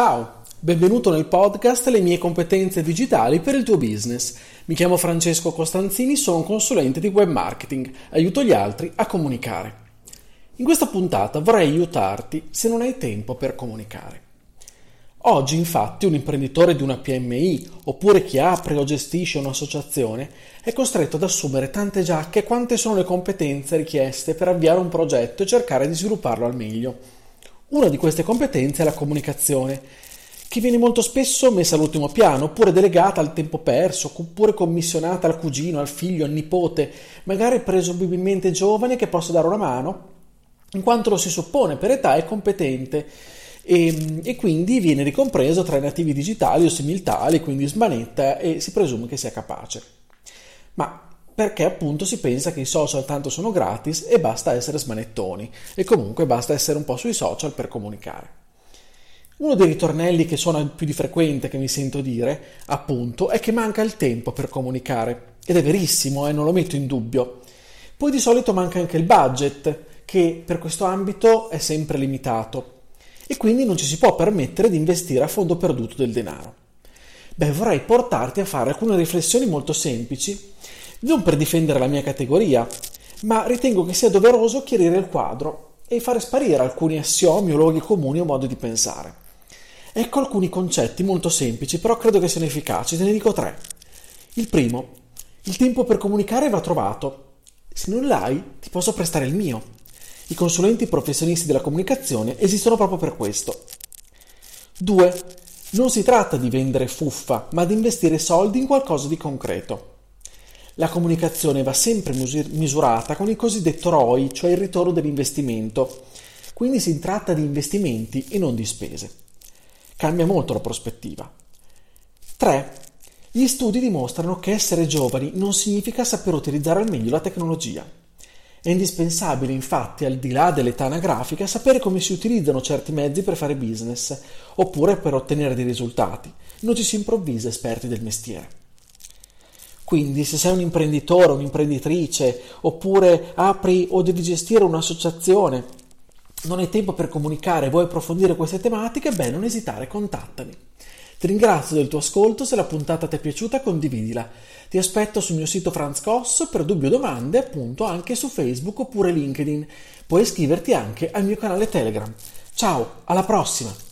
Ciao, benvenuto nel podcast Le mie competenze digitali per il tuo business. Mi chiamo Francesco Costanzini, sono consulente di web marketing, aiuto gli altri a comunicare. In questa puntata vorrei aiutarti se non hai tempo per comunicare. Oggi infatti un imprenditore di una PMI oppure chi apre o gestisce un'associazione è costretto ad assumere tante giacche quante sono le competenze richieste per avviare un progetto e cercare di svilupparlo al meglio. Una di queste competenze è la comunicazione, che viene molto spesso messa all'ultimo piano, oppure delegata al tempo perso, oppure commissionata al cugino, al figlio, al nipote, magari presumibilmente giovane che possa dare una mano, in quanto lo si suppone per età è competente e, e, quindi viene ricompreso tra i nativi digitali o similtali, quindi smanetta e si presume che sia capace. Ma perché appunto si pensa che i social tanto sono gratis e basta essere smanettoni e comunque basta essere un po' sui social per comunicare. Uno dei ritornelli che suona più di frequente che mi sento dire, appunto, è che manca il tempo per comunicare. Ed è verissimo, eh, non lo metto in dubbio. Poi di solito manca anche il budget, che per questo ambito è sempre limitato. E quindi non ci si può permettere di investire a fondo perduto del denaro. Beh, vorrei portarti a fare alcune riflessioni molto semplici non per difendere la mia categoria, ma ritengo che sia doveroso chiarire il quadro e fare sparire alcuni assiomi o luoghi comuni o modi di pensare. Ecco alcuni concetti molto semplici, però credo che siano efficaci, te ne dico tre. Il primo, il tempo per comunicare va trovato. Se non l'hai, ti posso prestare il mio. I consulenti professionisti della comunicazione esistono proprio per questo. 2. Non si tratta di vendere fuffa, ma di investire soldi in qualcosa di concreto. La comunicazione va sempre misurata con il cosiddetto ROI, cioè il ritorno dell'investimento. Quindi si tratta di investimenti e non di spese. Cambia molto la prospettiva. 3. Gli studi dimostrano che essere giovani non significa saper utilizzare al meglio la tecnologia. È indispensabile, infatti, al di là dell'età anagrafica, sapere come si utilizzano certi mezzi per fare business, oppure per ottenere dei risultati. Non ci si improvvisa esperti del mestiere. Quindi se sei un imprenditore, un'imprenditrice, oppure apri o devi gestire un'associazione, non hai tempo per comunicare, vuoi approfondire queste tematiche, beh, non esitare, contattami. Ti ringrazio del tuo ascolto, se la puntata ti è piaciuta condividila. Ti aspetto sul mio sito Franz Koss per dubbi o domande, appunto anche su Facebook oppure LinkedIn. Puoi iscriverti anche al mio canale Telegram. Ciao, alla prossima!